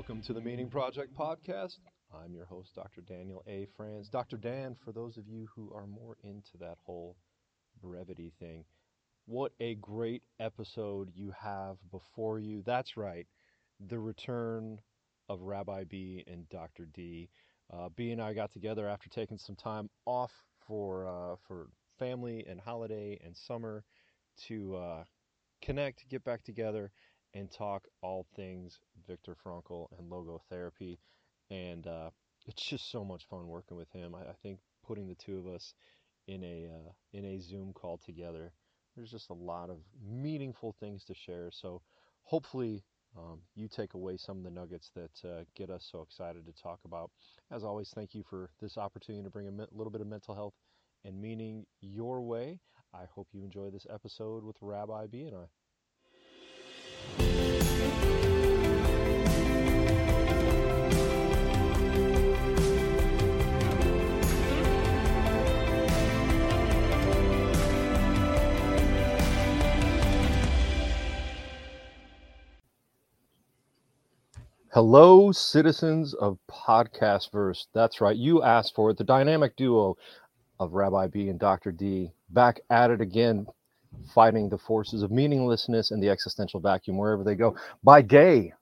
Welcome to the Meaning Project podcast. I'm your host, Dr. Daniel A. Franz. Dr. Dan, for those of you who are more into that whole brevity thing, what a great episode you have before you. That's right, the return of Rabbi B and Dr. D. Uh, B and I got together after taking some time off for uh, for family and holiday and summer to uh, connect, get back together, and talk all things Viktor Frankl and logotherapy. And uh, it's just so much fun working with him. I, I think putting the two of us in a uh, in a Zoom call together, there's just a lot of meaningful things to share. So hopefully um, you take away some of the nuggets that uh, get us so excited to talk about. As always, thank you for this opportunity to bring a little bit of mental health and meaning your way. I hope you enjoy this episode with Rabbi B and I. Hello, citizens of Podcastverse. That's right, you asked for it. The dynamic duo of Rabbi B and Dr. D back at it again, fighting the forces of meaninglessness and the existential vacuum wherever they go. By day,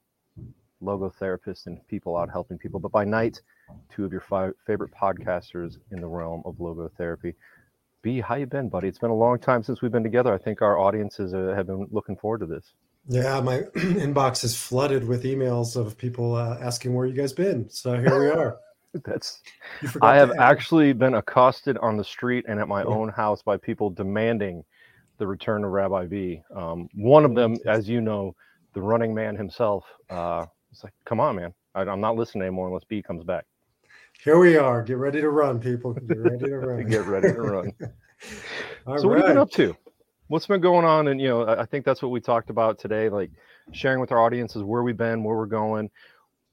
logotherapists and people out helping people, but by night, two of your fi- favorite podcasters in the realm of logotherapy. B, how you been, buddy? It's been a long time since we've been together. I think our audiences uh, have been looking forward to this. Yeah, my inbox is flooded with emails of people uh, asking where you guys been. So here we are. That's I have actually been accosted on the street and at my yeah. own house by people demanding the return of Rabbi B. Um, one of them, as you know, the running man himself, uh, it's like, come on, man. I, am not listening anymore unless B comes back. Here we are. Get ready to run, people. Get ready to run. Get ready to run. so, right. what have you been up to? What's been going on and you know i think that's what we talked about today like sharing with our audiences where we've been where we're going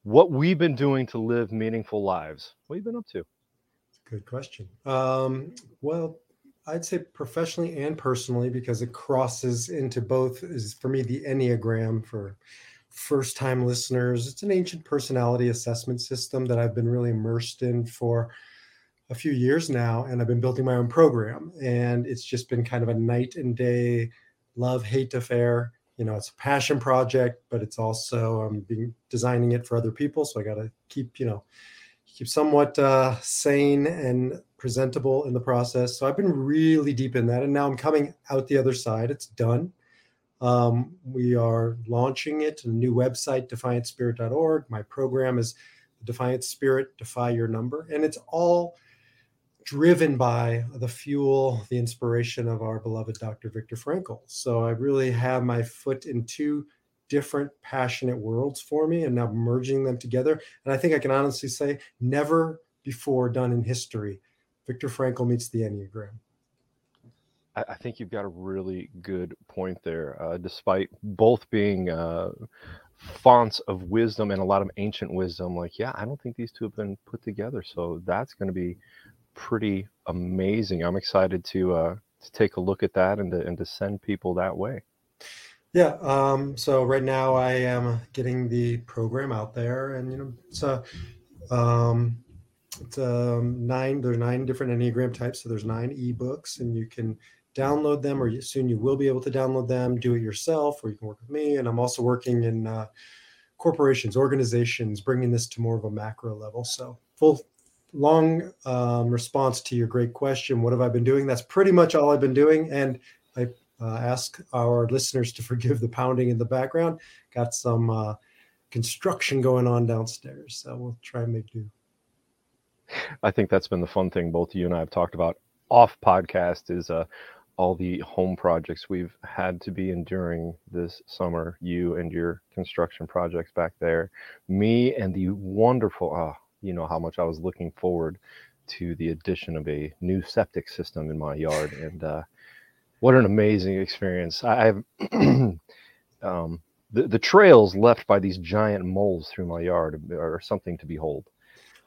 what we've been doing to live meaningful lives. What have you been up to? Good question. Um, well i'd say professionally and personally because it crosses into both is for me the enneagram for first time listeners. It's an ancient personality assessment system that i've been really immersed in for a few years now, and I've been building my own program. And it's just been kind of a night and day love hate affair. You know, it's a passion project, but it's also I'm um, being designing it for other people. So I got to keep, you know, keep somewhat uh, sane and presentable in the process. So I've been really deep in that, and now I'm coming out the other side. It's done. Um, we are launching it, a new website, defiantspirit.org. My program is Defiant Spirit, Defy Your Number, and it's all driven by the fuel, the inspiration of our beloved Dr. Viktor Frankl. So I really have my foot in two different passionate worlds for me and now merging them together. And I think I can honestly say, never before done in history, Viktor Frankl meets the Enneagram. I think you've got a really good point there. Uh, despite both being uh, fonts of wisdom and a lot of ancient wisdom, like, yeah, I don't think these two have been put together. So that's going to be pretty amazing. I'm excited to uh, to take a look at that and to, and to send people that way. Yeah. Um, so right now I am getting the program out there, and you know, it's a um, it's a nine. There's nine different enneagram types, so there's nine ebooks, and you can download them, or soon you will be able to download them. Do it yourself, or you can work with me. And I'm also working in uh, corporations, organizations, bringing this to more of a macro level. So full long um, response to your great question. What have I been doing? That's pretty much all I've been doing. And I Uh, ask our listeners to forgive the pounding in the background. Got some uh, construction going on downstairs, so we'll try and make do. I think that's been the fun thing both you and I have talked about off podcast is uh, all the home projects we've had to be enduring this summer. You and your construction projects back there, me and the wonderful. Oh, you know how much I was looking forward to the addition of a new septic system in my yard, and uh, what an amazing experience! I have um, the the trails left by these giant moles through my yard are something to behold.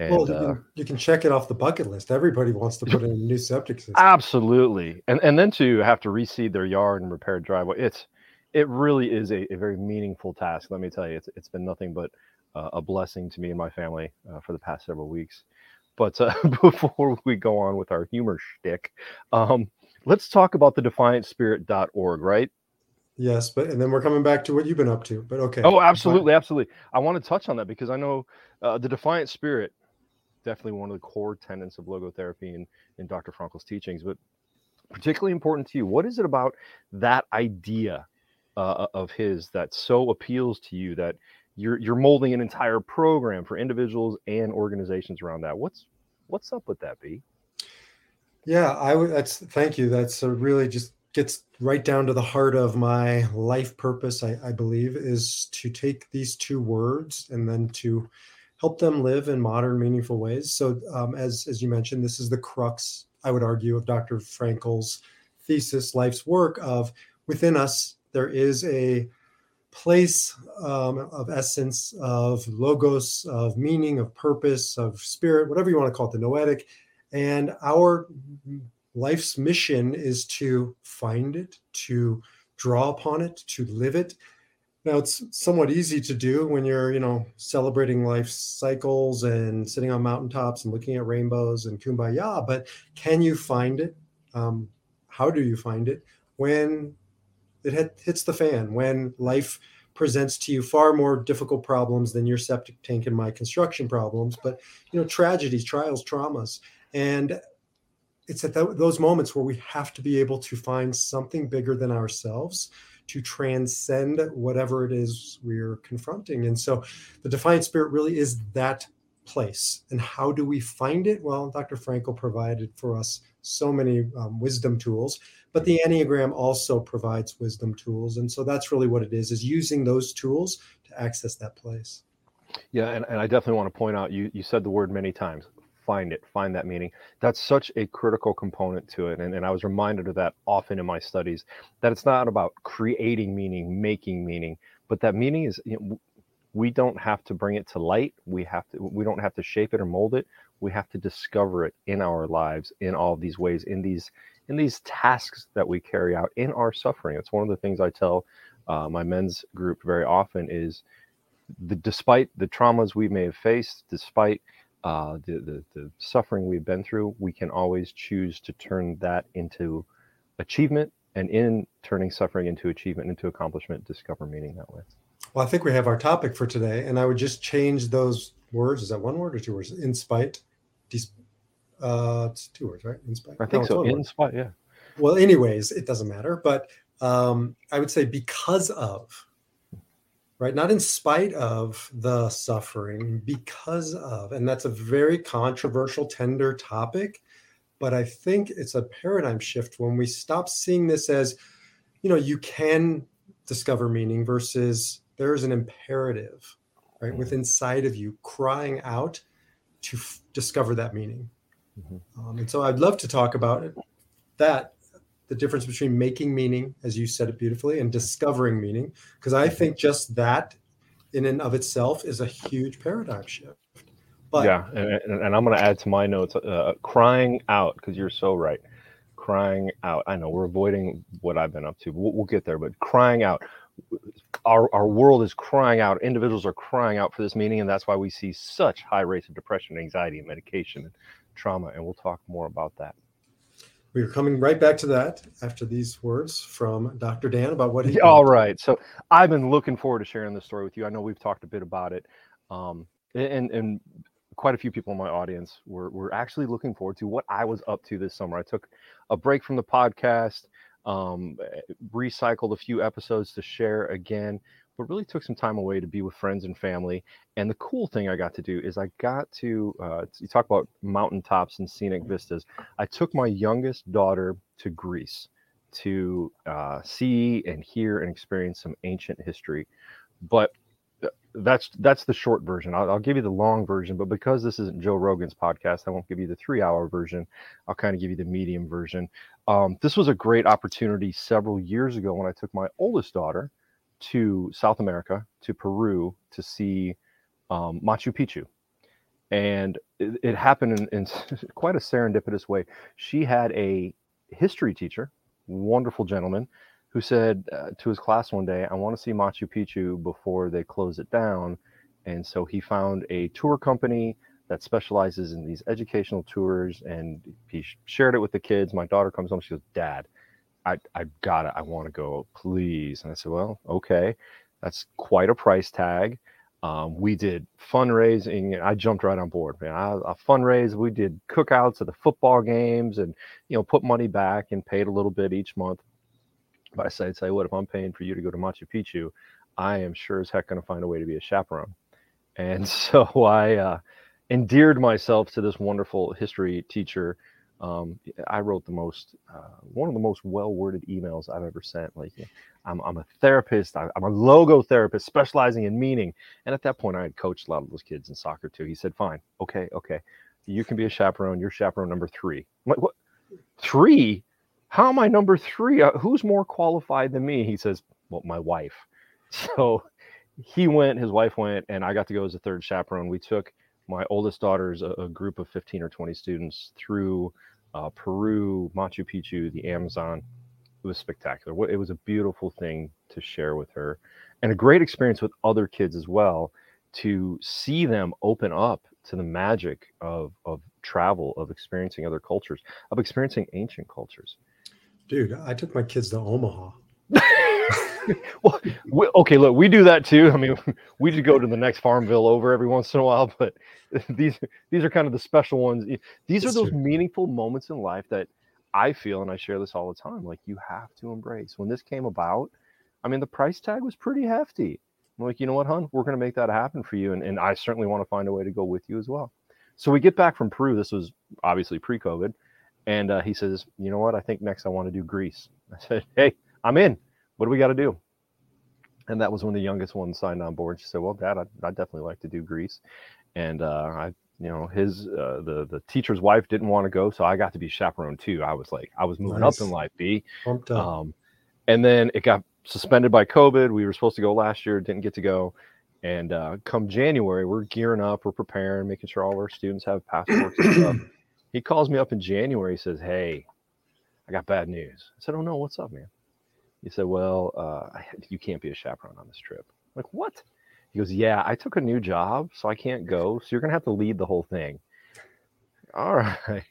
And, well, you can, uh, you can, check it off the bucket list. Everybody wants to put in a new septic system. Absolutely, and and then to have to reseed their yard and repair driveway, it's it really is a, a very meaningful task. Let me tell you, it's it's been nothing but uh, a blessing to me and my family uh, for the past several weeks. But uh, before we go on with our humor shtick, um, let's talk about the defiantspirit.org, right? Yes, but and then we're coming back to what you've been up to. But okay. Oh, absolutely, absolutely. I want to touch on that because I know uh, the Defiant Spirit definitely one of the core tenets of logotherapy and in Dr. Frankl's teachings, but particularly important to you. What is it about that idea uh, of his that so appeals to you that you're you're molding an entire program for individuals and organizations around that? What's what's up with that, B? Yeah, I would. That's thank you. That's really just gets right down to the heart of my life purpose. I, I believe is to take these two words and then to help them live in modern, meaningful ways. So, um, as as you mentioned, this is the crux, I would argue, of Dr. Frankl's thesis, life's work of within us there is a place um, of essence, of logos, of meaning, of purpose, of spirit, whatever you want to call it, the noetic. And our life's mission is to find it, to draw upon it, to live it, now it's somewhat easy to do when you're, you know, celebrating life cycles and sitting on mountaintops and looking at rainbows and kumbaya. But can you find it? Um, how do you find it when it hit, hits the fan? When life presents to you far more difficult problems than your septic tank and my construction problems, but you know, tragedies, trials, traumas, and it's at th- those moments where we have to be able to find something bigger than ourselves to transcend whatever it is we're confronting. And so the defiant spirit really is that place. And how do we find it? Well, Dr. Frankl provided for us so many um, wisdom tools, but the Enneagram also provides wisdom tools. And so that's really what it is, is using those tools to access that place. Yeah, and, and I definitely want to point out you you said the word many times find it, find that meaning. That's such a critical component to it. And, and I was reminded of that often in my studies that it's not about creating meaning, making meaning, but that meaning is, you know, we don't have to bring it to light. We have to, we don't have to shape it or mold it. We have to discover it in our lives in all these ways, in these, in these tasks that we carry out in our suffering. It's one of the things I tell uh, my men's group very often is the, despite the traumas we may have faced, despite uh, the, the, the suffering we've been through, we can always choose to turn that into achievement, and in turning suffering into achievement, into accomplishment, discover meaning that way. Well, I think we have our topic for today, and I would just change those words. Is that one word or two words? In spite, uh, it's two words, right? In spite. I think no, so. In spite, yeah. Well, anyways, it doesn't matter, but um, I would say because of right? Not in spite of the suffering, because of. And that's a very controversial, tender topic. But I think it's a paradigm shift when we stop seeing this as, you know, you can discover meaning versus there is an imperative, right, mm-hmm. within inside of you crying out to f- discover that meaning. Mm-hmm. Um, and so I'd love to talk about it, that the difference between making meaning, as you said it beautifully, and discovering meaning, because I think just that in and of itself is a huge paradigm shift. But yeah, and, and I'm going to add to my notes uh, crying out because you're so right. Crying out. I know we're avoiding what I've been up to. We'll, we'll get there, but crying out. Our, our world is crying out. Individuals are crying out for this meaning, and that's why we see such high rates of depression, anxiety, and medication, and trauma. And we'll talk more about that. We are coming right back to that after these words from Dr. Dan about what he. All right. So I've been looking forward to sharing this story with you. I know we've talked a bit about it, um, and and quite a few people in my audience were were actually looking forward to what I was up to this summer. I took a break from the podcast. um, recycled a few episodes to share again, but really took some time away to be with friends and family. And the cool thing I got to do is I got to, uh, you talk about mountaintops and scenic vistas. I took my youngest daughter to Greece to uh, see and hear and experience some ancient history. But uh, that's that's the short version. I'll, I'll, give you the long version, but because this isn't Joe Rogan's podcast, I won't give you the three-hour version. I'll kind of give you the medium version. Um, this was a great opportunity several years ago when I took my oldest daughter to South America, to Peru, to see um, Machu Picchu, and it, it happened in, in quite a serendipitous way. She had a history teacher, wonderful gentleman, who said uh, to his class one day, I want to see Machu Picchu before they close it down. And so he found a tour company that specializes in these educational tours and he shared it with the kids. My daughter comes home, she goes, Dad, I, I got it. I want to go, please. And I said, Well, okay. That's quite a price tag. Um, we did fundraising. I jumped right on board, man. I, I fundraised. We did cookouts at the football games, and you know, put money back and paid a little bit each month. But I said, say what if I'm paying for you to go to Machu Picchu, I am sure as heck going to find a way to be a chaperone. And so I uh, endeared myself to this wonderful history teacher. Um, I wrote the most, uh, one of the most well-worded emails I've ever sent. Like, I'm, I'm a therapist. I, am a logotherapist specializing in meaning. And at that point, I had coached a lot of those kids in soccer too. He said, "Fine, okay, okay, you can be a chaperone. You're chaperone number three. I'm like, what? Three? how am I number three? Uh, who's more qualified than me? He says, well, my wife. So he went, his wife went, and I got to go as a third chaperone. We took my oldest daughter's a, a group of 15 or 20 students through uh, Peru, Machu Picchu, the Amazon. It was spectacular. It was a beautiful thing to share with her and a great experience with other kids as well to see them open up to the magic of, of travel, of experiencing other cultures, of experiencing ancient cultures. Dude, I took my kids to Omaha. well, we, okay, look, we do that too. I mean, we just go to the next Farmville over every once in a while, but these these are kind of the special ones. These That's are those true. meaningful moments in life that I feel, and I share this all the time. Like you have to embrace. When this came about, I mean, the price tag was pretty hefty. I'm like, you know what, hon, we're going to make that happen for you, and, and I certainly want to find a way to go with you as well. So we get back from Peru. This was obviously pre-COVID and uh, he says, You know what? I think next I want to do Greece. I said, Hey, I'm in. What do we got to do? And that was when the youngest one signed on board. She said, Well, Dad, I'd, I'd definitely like to do Greece. And uh, I, you know, his, uh, the, the teacher's wife didn't want to go. So I got to be chaperone too. I was like, I was moving nice. up in life, B. Um, and then it got suspended by COVID. We were supposed to go last year, didn't get to go. And uh, come January, we're gearing up, we're preparing, making sure all our students have passports and stuff. He calls me up in January. He says, Hey, I got bad news. I said, Oh no, what's up, man? He said, Well, uh, you can't be a chaperone on this trip. I'm like, what? He goes, Yeah, I took a new job, so I can't go. So you're gonna have to lead the whole thing. All right.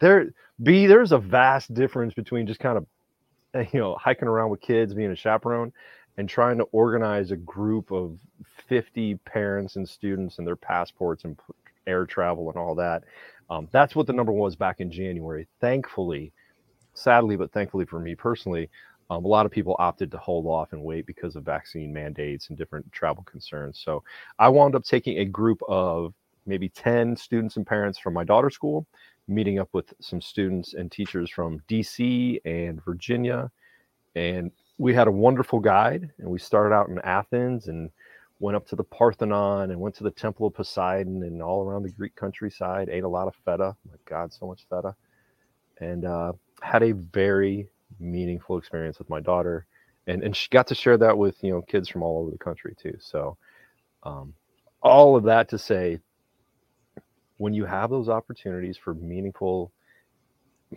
There B, there's a vast difference between just kind of you know, hiking around with kids, being a chaperone, and trying to organize a group of 50 parents and students and their passports and air travel and all that. Um, that's what the number was back in January. Thankfully, sadly, but thankfully for me personally, um, a lot of people opted to hold off and wait because of vaccine mandates and different travel concerns. So I wound up taking a group of maybe 10 students and parents from my daughter's school, meeting up with some students and teachers from DC and Virginia. And we had a wonderful guide, and we started out in Athens and went up to the Parthenon and went to the Temple of Poseidon and all around the Greek countryside. Ate a lot of feta. my God, so much feta, and uh, had a very meaningful experience with my daughter, and and she got to share that with you know kids from all over the country too. So, um, all of that to say, when you have those opportunities for meaningful,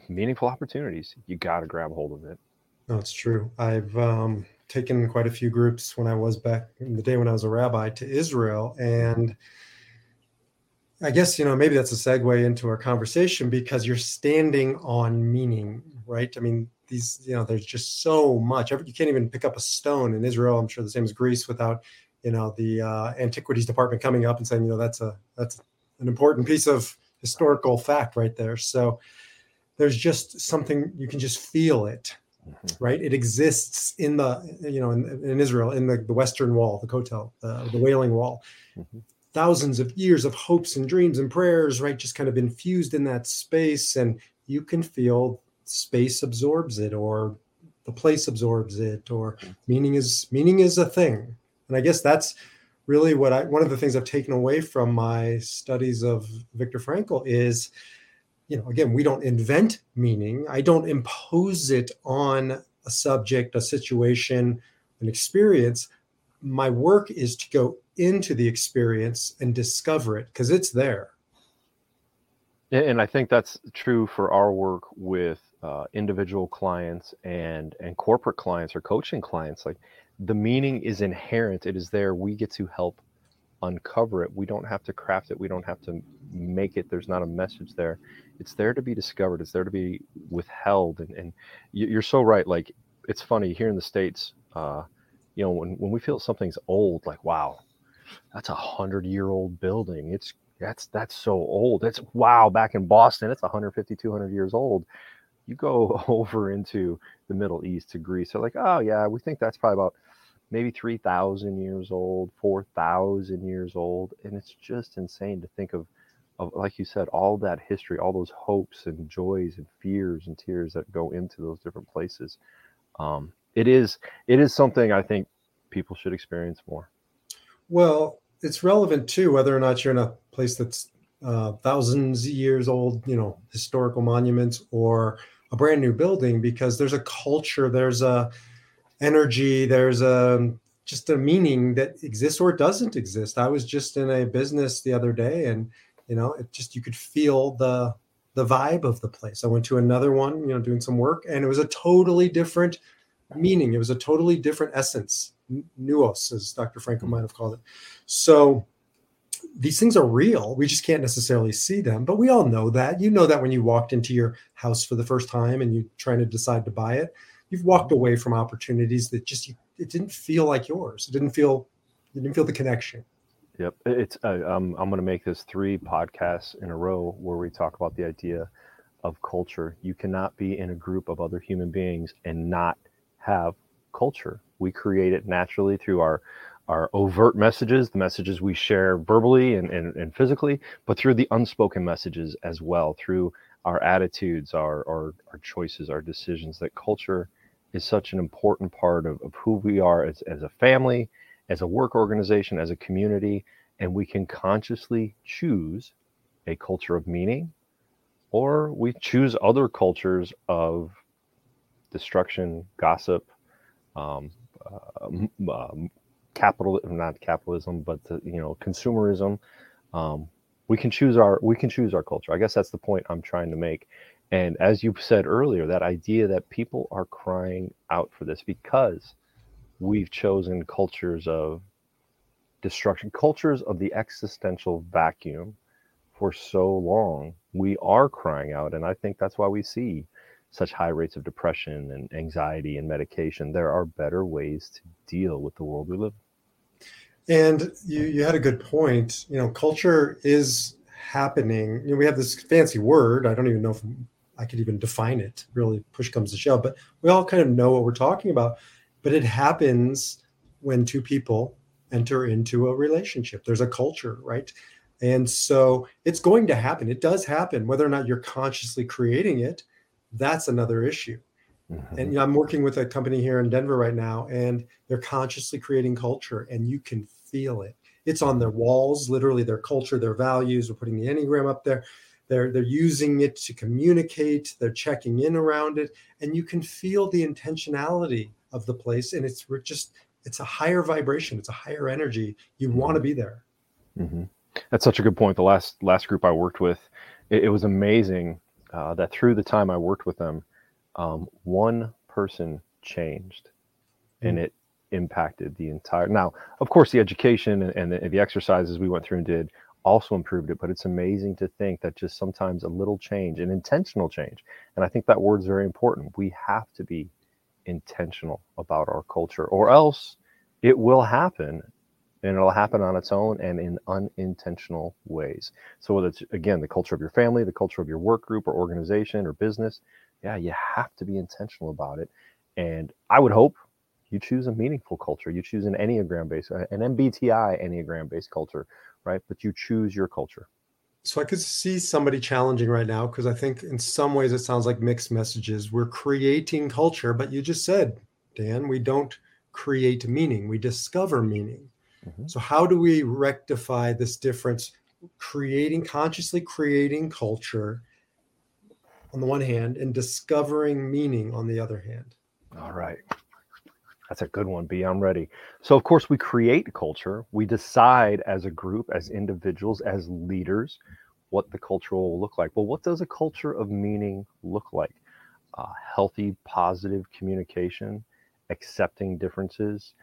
meaningful opportunities, you got to grab hold of it. That's true. I've um, taken quite a few groups when I was back in the day when I was a rabbi to Israel. And I guess, you know, maybe that's a segue into our conversation because you're standing on meaning, right? I mean, these, you know, there's just so much. You can't even pick up a stone in Israel. I'm sure the same as Greece without, you know, the uh, antiquities department coming up and saying, you know, that's a, that's an important piece of historical fact right there. So there's just something you can just feel it mm-hmm. right? It exists in the, you know, in, in Israel, in the, the Western Wall, the Kotel, uh, the Wailing Wall. Mm-hmm. Thousands of years of hopes and dreams and prayers, right? Just kind of infused in that space. And you can feel space absorbs it or the place absorbs it or meaning is meaning is a thing and i guess that's really what i one of the things i've taken away from my studies of viktor frankl is you know again we don't invent meaning i don't impose it on a subject a situation an experience my work is to go into the experience and discover it because it's there. And i think that's true for our work with uh, individual clients and and corporate clients or coaching clients like the meaning is inherent. It is there. We get to help uncover it. We don't have to craft it. We don't have to make it. There's not a message there. It's there to be discovered. It's there to be withheld. And, and you're so right. Like it's funny here in the states uh, you know when, when we feel something's old like wow that's a hundred year old building. It's that's that's so old. It's wow back in boston it's 150 200 years old. You go over into the middle east to greece they're like oh yeah we think that's probably about maybe 3000 years old 4000 years old. And it's just insane to think of of like you said all that history all those hopes and joys and fears and tears that go into those different places. Um, it is it is something i think people should experience more well it's relevant too whether or not you're in a place that's uh, thousands of years old you know historical monuments or a brand new building because there's a culture there's a energy there's a just a meaning that exists or doesn't exist. I was just in a business the other day and you know it just you could feel the the vibe of the place. I went to another one you know doing some work and it was a totally different meaning. It was a totally different essence noös as dr frankl might have called it. So these things are real. We just can't necessarily see them but we all know that. You know that when you walked into your house for the first time and you're trying to decide to buy it you've walked away from opportunities that just it didn't feel like yours. It didn't feel you didn't feel the connection. Yep, it's. Uh, um, I'm going to make this three podcasts in a row where we talk about the idea of culture. You cannot be in a group of other human beings and not have culture. We create it naturally through our our overt messages, the messages we share verbally and, and, and physically, but through the unspoken messages as well, through our attitudes, our, our, our choices, our decisions. That culture is such an important part of, of who we are as, as a family, as a work organization, as a community, and we can consciously choose a culture of meaning, or we choose other cultures of destruction, gossip, um, uh, uh, capital, not capitalism, but the, you know, consumerism. Um, we can choose our we can choose our culture. I guess that's the point I'm trying to make. And as you said earlier, that idea that people are crying out for this because we've chosen cultures of destruction, cultures of the existential vacuum for so long. We are crying out. And I think that's why we see such high rates of depression and anxiety and medication. There are better ways to deal with the world we live in. And you, you had a good point. You know, culture is happening. You know, we have this fancy word. I don't even know if I could even define it. Really, push comes to shove. But we all kind of know what we're talking about but it happens when two people enter into a relationship there's a culture right and so it's going to happen it does happen whether or not you're consciously creating it that's another issue. Mm-hmm. and you know, i'm working with a company here in denver right now and they're consciously creating culture and you can feel it. It's on their walls literally their culture their values. We're putting the enneagram up there. They're they're using it to communicate. They're checking in around it. And you can feel the intentionality of the place and it's just it's a higher vibration. It's a higher energy. You mm-hmm. want to be there. Mm-hmm. that's such a good point. The last last group i worked with it, it was amazing uh, that through the time i worked with them um, one person changed mm-hmm. and mm. it impacted the entire now of course the education and, and the, the exercises we went through and did also improved it but it's amazing to think that just sometimes a little change an intentional change and i think that word is very important we have to be intentional about our culture, or else it will happen and it'll happen on its own and in unintentional ways. So, whether it's again the culture of your family, the culture of your work group or organization or business, yeah, you have to be intentional about it. And I would hope you choose a meaningful culture. You choose an Enneagram based, uh, an MBTI Enneagram based culture, right? But you choose your culture. So I could see somebody challenging right now because I think in some ways it sounds like mixed messages. We're creating culture, but you just said, Dan, we don't create meaning, we discover meaning. Mm-hmm. So how do we rectify this difference? Creating consciously creating culture on the one hand and discovering meaning on the other hand. All right. That's a good one, B. I'm ready. So, of course, we create culture. We decide as a group, as individuals, as leaders, what the culture will look like. Well, what does a culture of meaning look like? Uh, healthy, positive communication, accepting differences,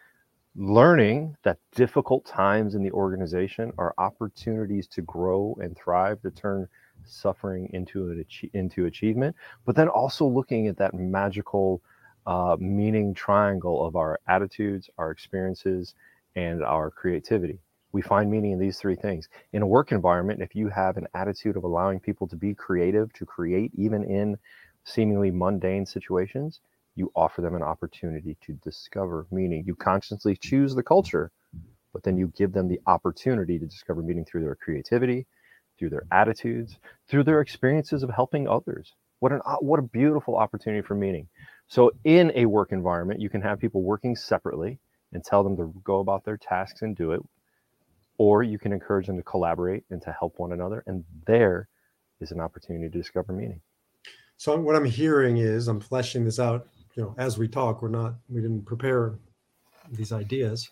learning that difficult times in the organization are opportunities to grow and thrive, to turn suffering into an into achievement, but then also looking at that magical uh, meaning triangle of our attitudes, our experiences, and our creativity. We find meaning in these three things. In a work environment, if you have an attitude of allowing people to be creative, to create, even in seemingly mundane situations, you offer them an opportunity to discover meaning. You consciously mm-hmm. choose the mm-hmm. culture, but then you give them the opportunity to discover meaning through their creativity, through their mm-hmm. attitudes, through their experiences of helping others. What an uh, what a beautiful opportunity for meaning. So, in a work environment, you can have people working separately and tell them to go about their tasks and do it, or you can encourage them to collaborate and to help one another. And there is an opportunity to discover meaning. So, what I'm hearing is I'm fleshing this out. You know, as we talk, we're not we didn't prepare these ideas.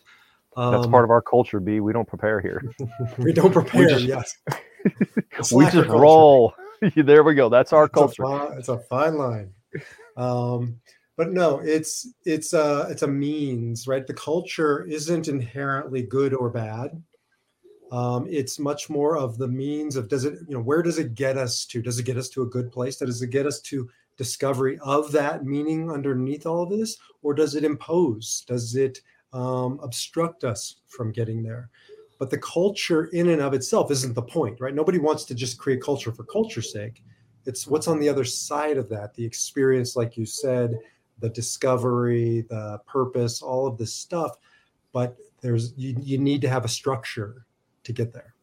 Um, That's part of our culture, B. We don't prepare here. we don't prepare. we just, yes, we just roll. there we go. That's our it's culture. A fine, it's a fine line. Um, but no, it's it's a it's a means, right? The culture isn't inherently good or bad. Um, it's much more of the means of does it you know where does it get us to? Does it get us to a good place? Does it get us to discovery of that meaning underneath all of this, or does it impose? Does it um, obstruct us from getting there? But the culture in and of itself isn't the point, right? Nobody wants to just create culture for culture's sake it's what's on the other side of that the experience like you said the discovery the purpose all of this stuff but there's you, you need to have a structure to get there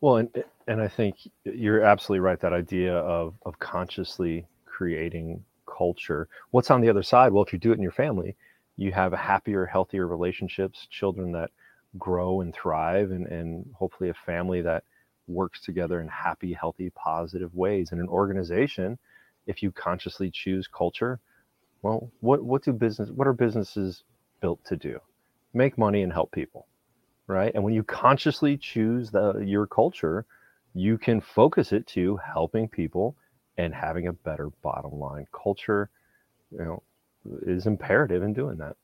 well and and i think you're absolutely right that idea of of consciously creating culture what's on the other side well if you do it in your family you have happier healthier relationships children that grow and thrive and and hopefully a family that works together in happy, healthy, positive ways. In an organization, if you consciously choose culture, well, what what do business what are businesses built to do? Make money and help people, right? And when you consciously choose the your culture, you can focus it to helping people and having a better bottom line. Culture, you know, is imperative in doing that.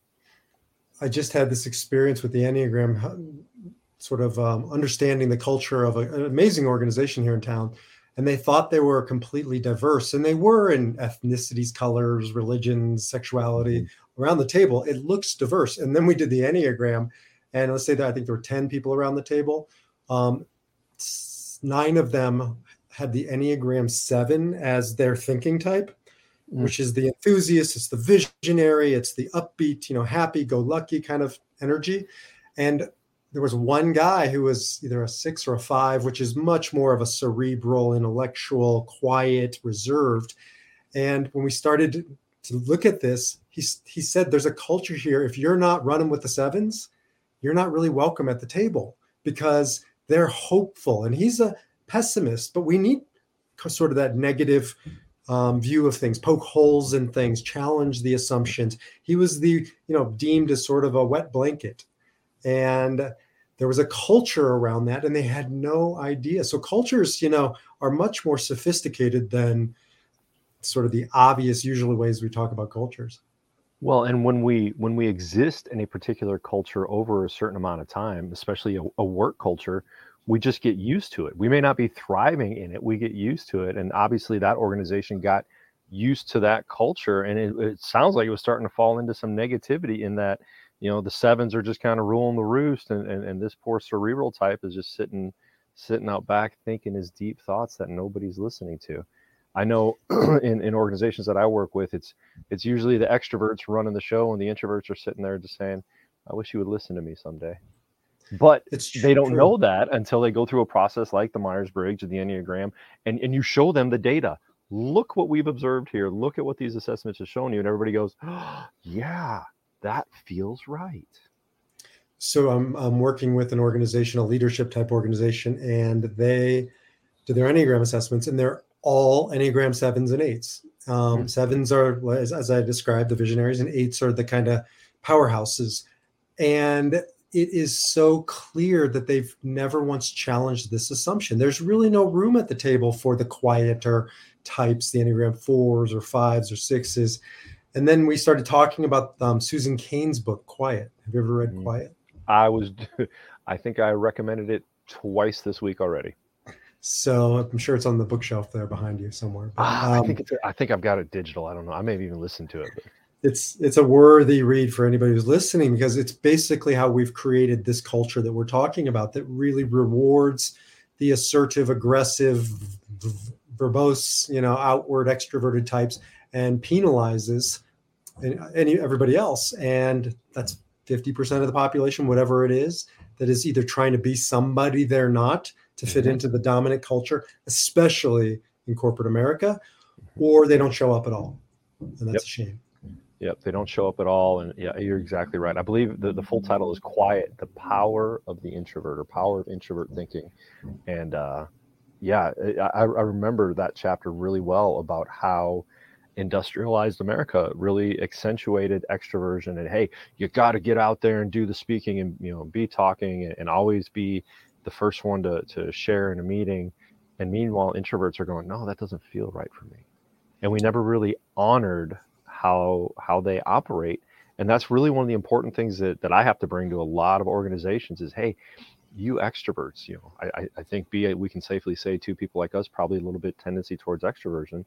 I just had this experience with the Enneagram sort of um, understanding the culture of a, an amazing organization here in town. And they thought they were completely diverse, and they were in ethnicities, colors, religions, sexuality mm-hmm. around the table. It looks diverse. And then we did the Enneagram, and let's say that I think there were 10 people around the table. Um, nine of them had the Enneagram 7 as their thinking type. Mm. Which is the enthusiast, it's the visionary, it's the upbeat, you know, happy go lucky kind of energy. And there was one guy who was either a six or a five, which is much more of a cerebral, intellectual, quiet, reserved. And when we started to look at this, he, he said, There's a culture here. If you're not running with the sevens, you're not really welcome at the table because they're hopeful. And he's a pessimist, but we need sort of that negative um, view of things, poke holes in things, challenge the assumptions. He was the, you know, deemed as sort of a wet blanket. And there was a culture around that and they had no idea. So cultures you know are much more sophisticated than sort of the obvious usually ways we talk about cultures. Well and when we when we exist in a particular culture over a certain amount of time especially a, a work culture we just get used to it we may not be thriving in it we get used to it and obviously that organization got used to that culture and it, it sounds like it was starting to fall into some negativity in that you know the sevens are just kind of ruling the roost and, and and this poor cerebral type is just sitting sitting out back thinking his deep thoughts that nobody's listening to I know in, in organizations that I work with, it's it's usually the extroverts running the show, and the introverts are sitting there just saying, "I wish you would listen to me someday." But It's they don't true. know that until they go through a process like the Myers Briggs or the Enneagram, and and you show them the data. Look what we've observed here. Look at what these assessments have shown you, and everybody goes, oh, "Yeah, that feels right." So I'm I'm working with an organization, a leadership type organization, and they do their Enneagram assessments, and they're all Enneagram sevens and eights. Um, Hmm. Sevens are, as, as I described, the visionaries, and eights are the kind of powerhouses. And it is so clear that they've never once challenged this assumption. There's really no room at the table for the quieter types, the Enneagram fours or fives or sixes. And then we started talking about um, Susan Cain's book, Quiet. Have you ever read Mm. Quiet? I was, I think I recommended it twice this week already. So I'm sure it's on the bookshelf there behind you somewhere. But, Ah, I um, think it's, I think I've got it digital. I don't know. I may have even listened to it. But it's it's a worthy read for anybody who's listening because it's basically how we've created this culture that we're talking about that really rewards the assertive, aggressive, verbose, you know, outward extroverted types and penalizes any, any everybody else. And that's 50% of the population, whatever it is, that is either trying to be somebody they're not to fit Mhm. into the dominant culture, especially in corporate America, or they don't show up at all. And that's Yep. a shame. Yep, they don't show up at all. And yeah, you're exactly right. I believe the, the full title is Quiet, the Power of the Introvert or Power of Introvert Thinking. And uh, yeah, I, I remember that chapter really well about how industrialized America really accentuated extroversion and hey, you got to get out there and do the speaking and you know be talking and, and always be the first one to, to share in a meeting. And meanwhile, introverts are going, no, that doesn't feel right for me. And we never really honored how how they operate. And that's really one of the important things that, that i have to bring to a lot of organizations is hey you extroverts you know i, I- I think be we can safely say two people like us probably a little bit tendency towards extroversion.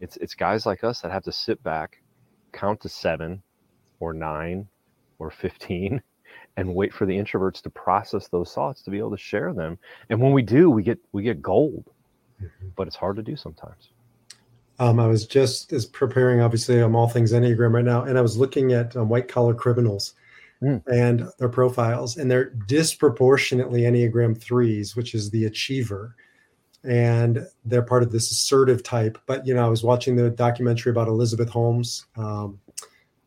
It's it's guys like us that have to sit back count to seven or nine or 15 and wait for the introverts to process those thoughts to be able to share them. And when we do we get we get gold. Mm-hmm. But it's hard to do sometimes Um, I was just as preparing, obviously, I'm all things Enneagram right now, and I was looking at um, white collar criminals Mm. and their profiles, and they're disproportionately Enneagram threes, which is the achiever. And they're part of this assertive type. But, you know, I was watching the documentary about Elizabeth Holmes. Um,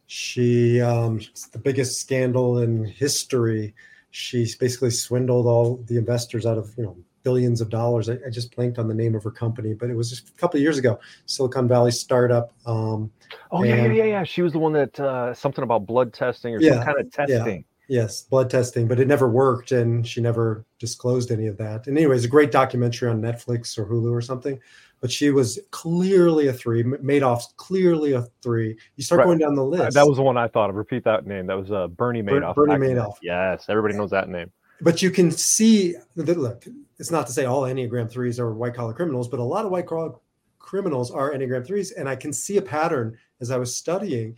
she, um, the biggest scandal in history. She basically swindled all the investors out of, you know, billions of dollars. I, I just blanked on the name of her company, but it was just a couple of years ago. Silicon Valley startup. Um, Oh yeah, yeah, yeah, yeah. She was the one that uh, something about blood testing or Yeah, some kind of testing. yeah. yes, blood testing, but it never worked, and she never disclosed any of that. And anyways, a great documentary on Netflix or Hulu or something. But she was clearly a three. Madoff's clearly a three. You start Right. going down the list. That was the one I thought of. Repeat that name. That was uh, Bernie Ber- Madoff. Bernie Madoff. Yes, everybody knows that name. but you can see that look it's not to say all enneagram threes are white collar criminals but a lot of white collar criminals are enneagram threes. And i can see a pattern as i was studying.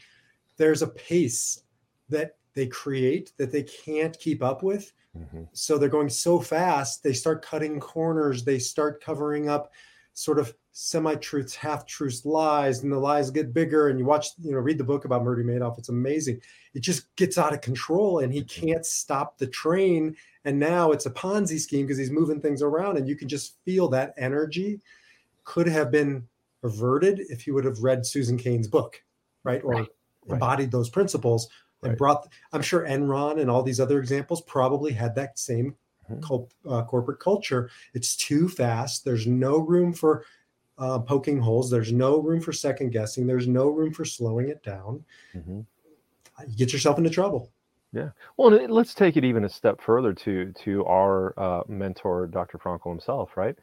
There's a pace that they create that they can't keep up with. Mhm. so they're going so fast they start cutting corners they start covering up sort of semi-truths half-truths lies and the lies get bigger. And you watch you know read the book about Murray Madoff it's amazing. It just gets out of control and he can't stop the train and now it's a ponzi scheme because he's moving things around and you can just feel that energy could have been averted if he would have read Susan Cain's book right or Right, right. embodied those principles and Right. brought i'm sure enron and all these other examples probably had that same Mhm. cul- uh, corporate culture it's too fast there's no room for uh, poking holes there's no room for second guessing there's no room for slowing it down Mhm. you get yourself into trouble Well, let's take it even a step further to to our uh, mentor, Dr. Frankl himself, right?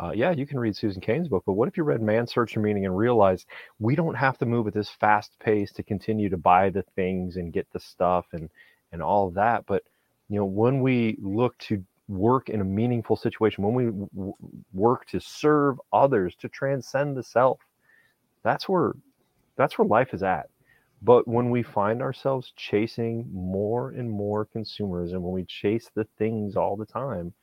Uh, yeah, you can read Susan Cain's book, but what if you read Man's Search for Meaning and realized we don't have to move at this fast pace to continue to buy the things and get the stuff and and all of that, but you know, when we look to work in a meaningful situation, when we w- work to serve others, to transcend the self, that's where that's where life is at. But when we find ourselves chasing more and more consumerism, when we chase the things all the time,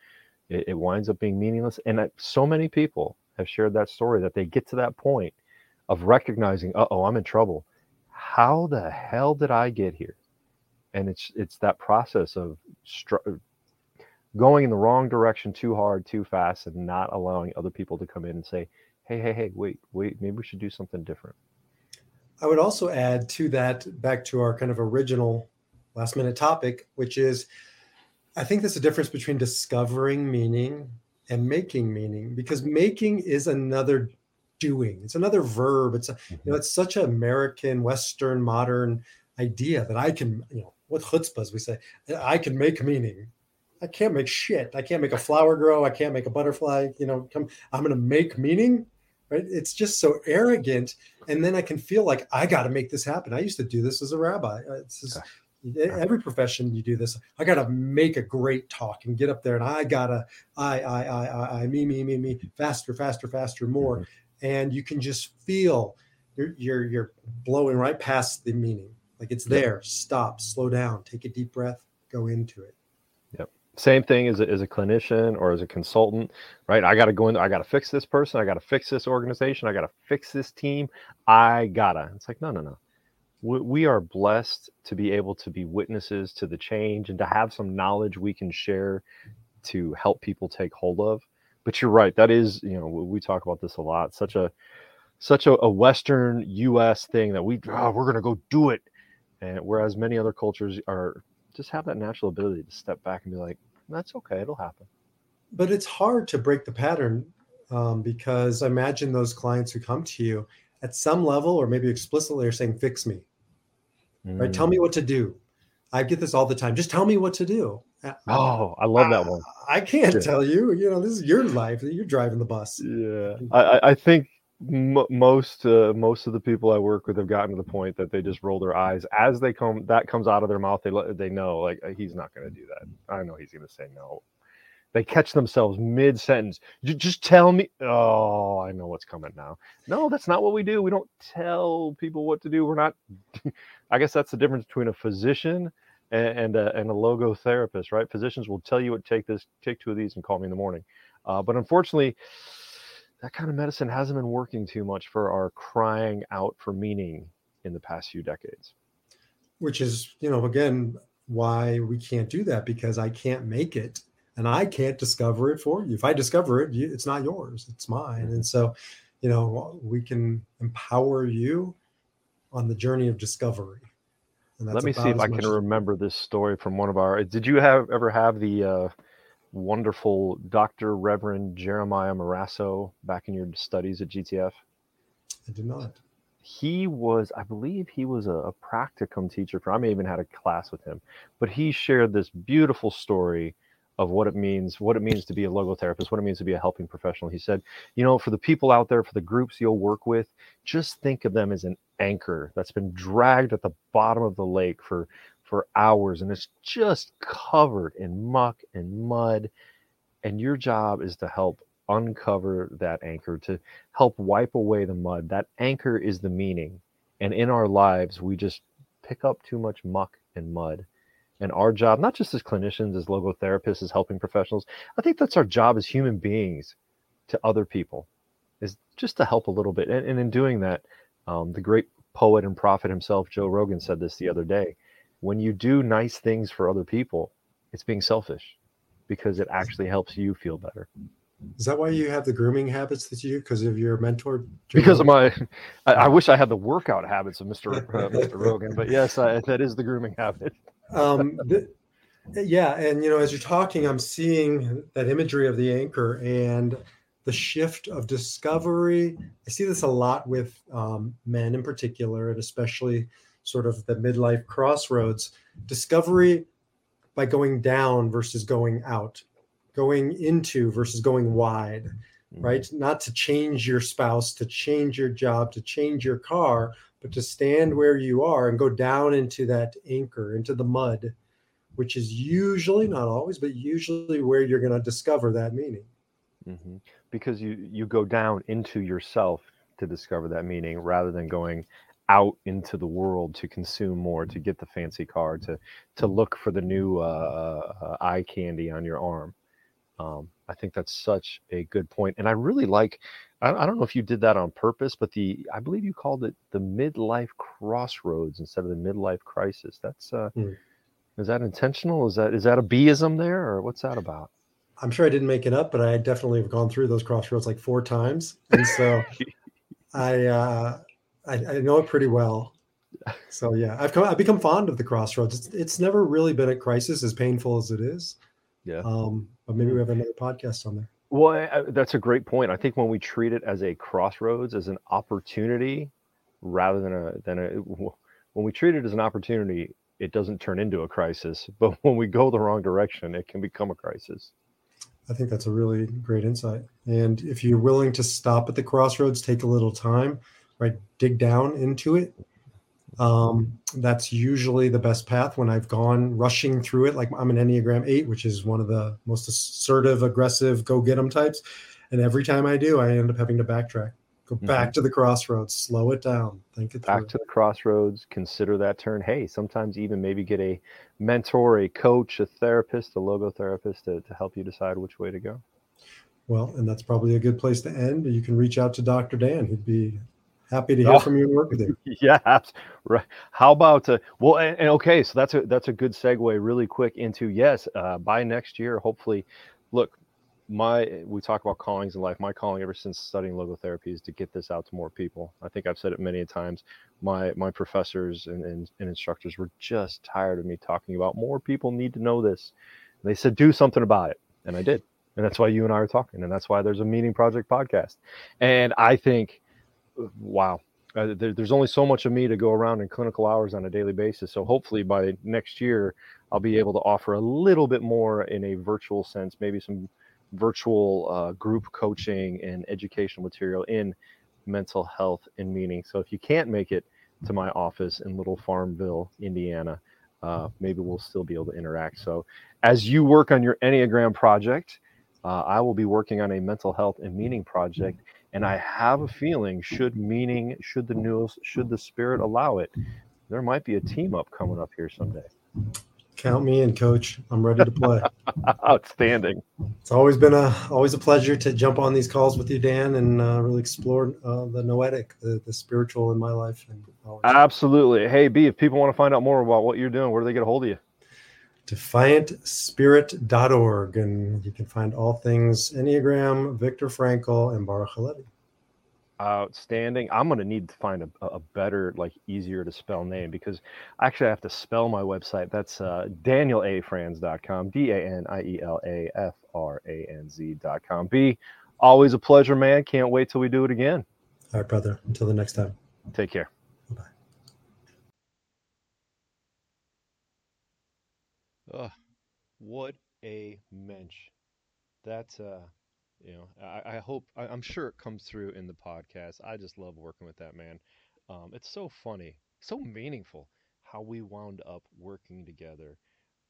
it, it winds up being meaningless. And so many people have shared that story that they get to that point of recognizing, uh oh, I'm in trouble. How the hell did I get here? And it's it's that process of str- going in the wrong direction too hard, too fast, and not allowing other people to come in and say, hey, hey, hey, wait, wait, maybe we should do something different. I would also add to that, back to our kind of original last minute topic, which is I think there's a difference between discovering meaning and making meaning because making is another doing. It's another verb. It's a, you know, mm-hmm. it's such an American, Western, modern idea that I can, you know, what chutzpah, as we say, I can make meaning. I can't make shit. I can't make a flower grow. I can't make a butterfly. You know, come. I'm going to make meaning. Right? It's just so arrogant, and then I can feel like I got to make this happen. I used to do this as a rabbi. Just, every profession you do this i gotta make a great talk and get up there and i gotta i i i i, I me me me me faster faster faster more. Mm-hmm. and you can just feel you're, you're you're blowing right past the meaning. Like it's there. Stop. Slow down. Take a deep breath. Go into it same thing as a, as a clinician or as a consultant right? I gotta go in i gotta fix this person i gotta fix this organization i gotta fix this team i gotta it's like no no no. We are blessed to be able to be witnesses to the change and to have some knowledge we can share to help people take hold of. But you're right that is you know we talk about this a lot such a such a, a western us thing that we oh, we're going to go do it. And whereas many other cultures are just have that natural ability to step back and be like that's okay it'll happen but it's hard to break the pattern um, because imagine those clients who come to you at some level or maybe explicitly are saying fix me Mm. Right? Tell me what to do. I get this all the time. Just tell me what to do. Oh, I love that one. I, I can't yeah. tell you. You know, this is your life. You're driving the bus. Yeah, I, I think m- most uh, most of the people I work with have gotten to the point that they just roll their eyes as they come. That comes out of their mouth. They they know like he's not going to do that. I know he's going to say no. They catch themselves mid sentence. Just tell me. Oh, I know what's coming now. No, that's not what we do. We don't tell people what to do. We're not. I guess that's the difference between a physician and, and a, and a logotherapist, right? Physicians will tell you what take this, take two of these, and call me in the morning. Uh, but unfortunately, that kind of medicine hasn't been working too much for our crying out for meaning in the past few decades. Which is, you know, again, why we can't do that because I can't make it and I can't discover it for you. If I discover it, it's not yours, it's mine. And so, you know, we can empower you on the journey of discovery. Let me see if I can remember this story from one of our. Did you have ever have the uh, wonderful Dr. Reverend Jeremiah Morasso back in your studies at GTF? I did not. He was, I believe, he was a, a practicum teacher. For I may even had a class with him, but he shared this beautiful story of what it means, what it means to be a logotherapist, what it means to be a helping professional. He said, you know, for the people out there, for the groups you'll work with, just think of them as an anchor that's been dragged at the bottom of the lake for for hours and it's just covered in muck and mud. And your job is to help uncover that anchor, to help wipe away the mud. That anchor is the meaning. And in our lives, we just pick up too much muck and mud and our job, not just as clinicians, as logotherapists, as helping professionals, I think that's our job as human beings to other people, is just to help a little bit. And, and in doing that, um, the great poet and prophet himself, Joe Rogan, said this the other day. When you do nice things for other people, it's being selfish because it actually helps you feel better. Is that why you have the grooming habits that you do? Because of your mentor? Because of my, I, I, wish I had the workout habits of Mr. Uh, Mr. Rogan, but yes, I, that is the grooming habit um, the, yeah, and you know, as you're talking, I'm seeing that imagery of the anchor and the shift of discovery. I see this a lot with um, men in particular, and especially sort of the midlife crossroads. Discovery by going down versus going out, going into versus going wide, mm-hmm. right? Not to change your spouse, to change your job, to change your car, but to stand where you are and go down into that anchor, into the mud, which is usually, not always, but usually where you're going to discover that meaning. Mm-hmm. Because you you go down into yourself to discover that meaning rather than going out into the world to consume more, to get the fancy car, to to look for the new uh, uh, eye candy on your arm. Um, I think that's such a good point, and I really like. I, I don't know if you did that on purpose, but the I believe you called it the midlife crossroads instead of the midlife crisis. That's uh, Hmm. is that intentional? Is that is that a Bism there, or what's that about? I'm sure I didn't make it up, but I definitely have gone through those crossroads like four times, and so I, uh, I I know it pretty well. So yeah, I've come I've become fond of the crossroads. It's it's never really been a crisis, as painful as it is. Yeah. Um, but maybe we have another podcast on there. Well, I- I- that's a great point. I think when we treat it as a crossroads, as an opportunity, rather than a than a when we treat it as an opportunity, it doesn't turn into a crisis. But when we go the wrong direction, it can become a crisis. I think that's a really great insight. And if you're willing to stop at the crossroads, take a little time, right, dig down into it. Um, that's usually the best path when I've gone rushing through it. Like I'm an Enneagram 8, which is one of the most assertive, aggressive, go get 'em types. And every time I do, I end up having to backtrack, go back to the crossroads, slow it down, think it through. Back to the crossroads. Consider that turn. Hey, sometimes even maybe get a mentor, a coach, a therapist, a logotherapist to, to help you decide which way to go. Well, and that's probably a good place to end. You can reach out to Dr. Dan. He'd be happy to hear Oh. from you and work with you. yeah right. How about uh, well and, and okay so that's a that's a good segue really quick into yes uh, by next year hopefully look my we talk about callings in life. My calling ever since studying logotherapy is to get this out to more people. I think i've said it many times. My my professors and, and, and instructors were just tired of me talking about more people need to know this. And they said do something about it. And i did. And that's why you and i are talking. And that's why there's a Meaning Project podcast. And i think wow uh, there, there's only so much of me to go around in clinical hours on a daily basis. So hopefully by next year, I'll be able to offer a little bit more in a virtual sense, maybe some virtual uh, group coaching and educational material in mental health and meaning. So if you can't make it to my office in Little Farmville, Indiana, uh, maybe we'll still be able to interact. So as you work on your Enneagram project, uh, I will be working on a mental health and meaning project and I have a feeling, should meaning, should the noös, should the spirit allow it, there might be a team up coming up here someday. Count me in, coach. I'm ready to play. Outstanding. It's always been a always a pleasure to jump on these calls with you, Dan, and uh, really explore uh, the noetic, the, the spiritual in my life. And always Absolutely. Hey, B, if people want to find out more about what you're doing, where do they get a hold of you? defiantspirit.org, and you can find all things Enneagram, Viktor Frankl, and Baruch Halevi. Outstanding. I'm going to need to find a, a better, like easier to spell name because actually I have to spell my website. That's uh, danielafranz.com, D A N I E L A F R A N Z.com. B, always a pleasure, man. Can't wait till we do it again. All right, brother. Until the next time. Take care. Ugh, what a mensch. That's uh you know, I, I hope I, I'm sure it comes through in the podcast. I just love working with that man. Um, it's so funny, so meaningful how we wound up working together.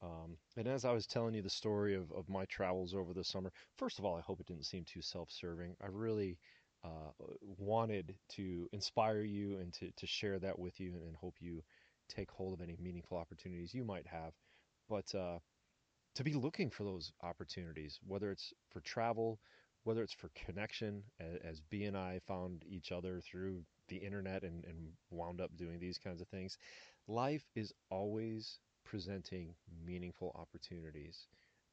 Um, and as I was telling you the story of, of my travels over the summer, first of all, I hope it didn't seem too self-serving. I really uh, wanted to inspire you and to, to share that with you and hope you take hold of any meaningful opportunities you might have but uh, to be looking for those opportunities, whether it's for travel, whether it's for connection, as, as B and I found each other through the internet and, and wound up doing these kinds of things, life is always presenting meaningful opportunities.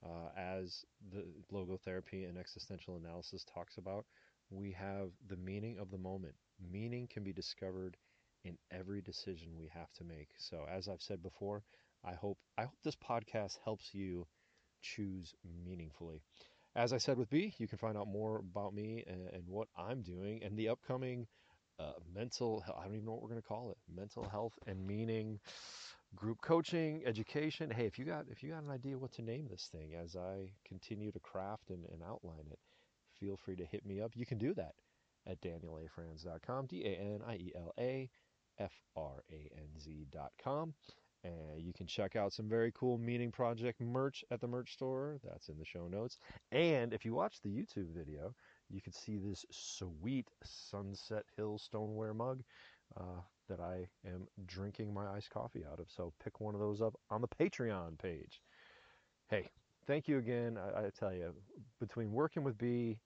Uh, as the logotherapy and existential analysis talks about, we have the meaning of the moment. Meaning can be discovered in every decision we have to make. So, as I've said before, I hope I hope this podcast helps you choose meaningfully. As I said with B, you can find out more about me and, and what I'm doing and the upcoming uh, mental. I don't even know what we're going to call it. Mental health and meaning, group coaching, education. Hey, if you got if you got an idea what to name this thing, as I continue to craft and, and outline it, feel free to hit me up. You can do that at danielafranz.com. D A N I E L A F R A N Z.com. And you can check out some very cool Meaning Project merch at the merch store. That's in the show notes. And if you watch the YouTube video, you can see this sweet Sunset Hill stoneware mug uh, that I am drinking my iced coffee out of. So pick one of those up on the Patreon page. Hey, thank you again. I, I, tell you, between working with B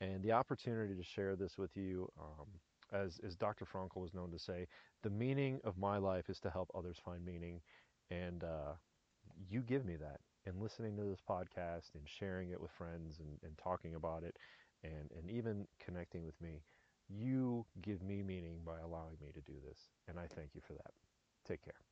and the opportunity to share this with you, um, as, as Dr. Frankl was known to say, the meaning of my life is to help others find meaning. And uh, you give me that. And listening to this podcast and sharing it with friends and, and talking about it and, and even connecting with me, you give me meaning by allowing me to do this. And I thank you for that. Take care.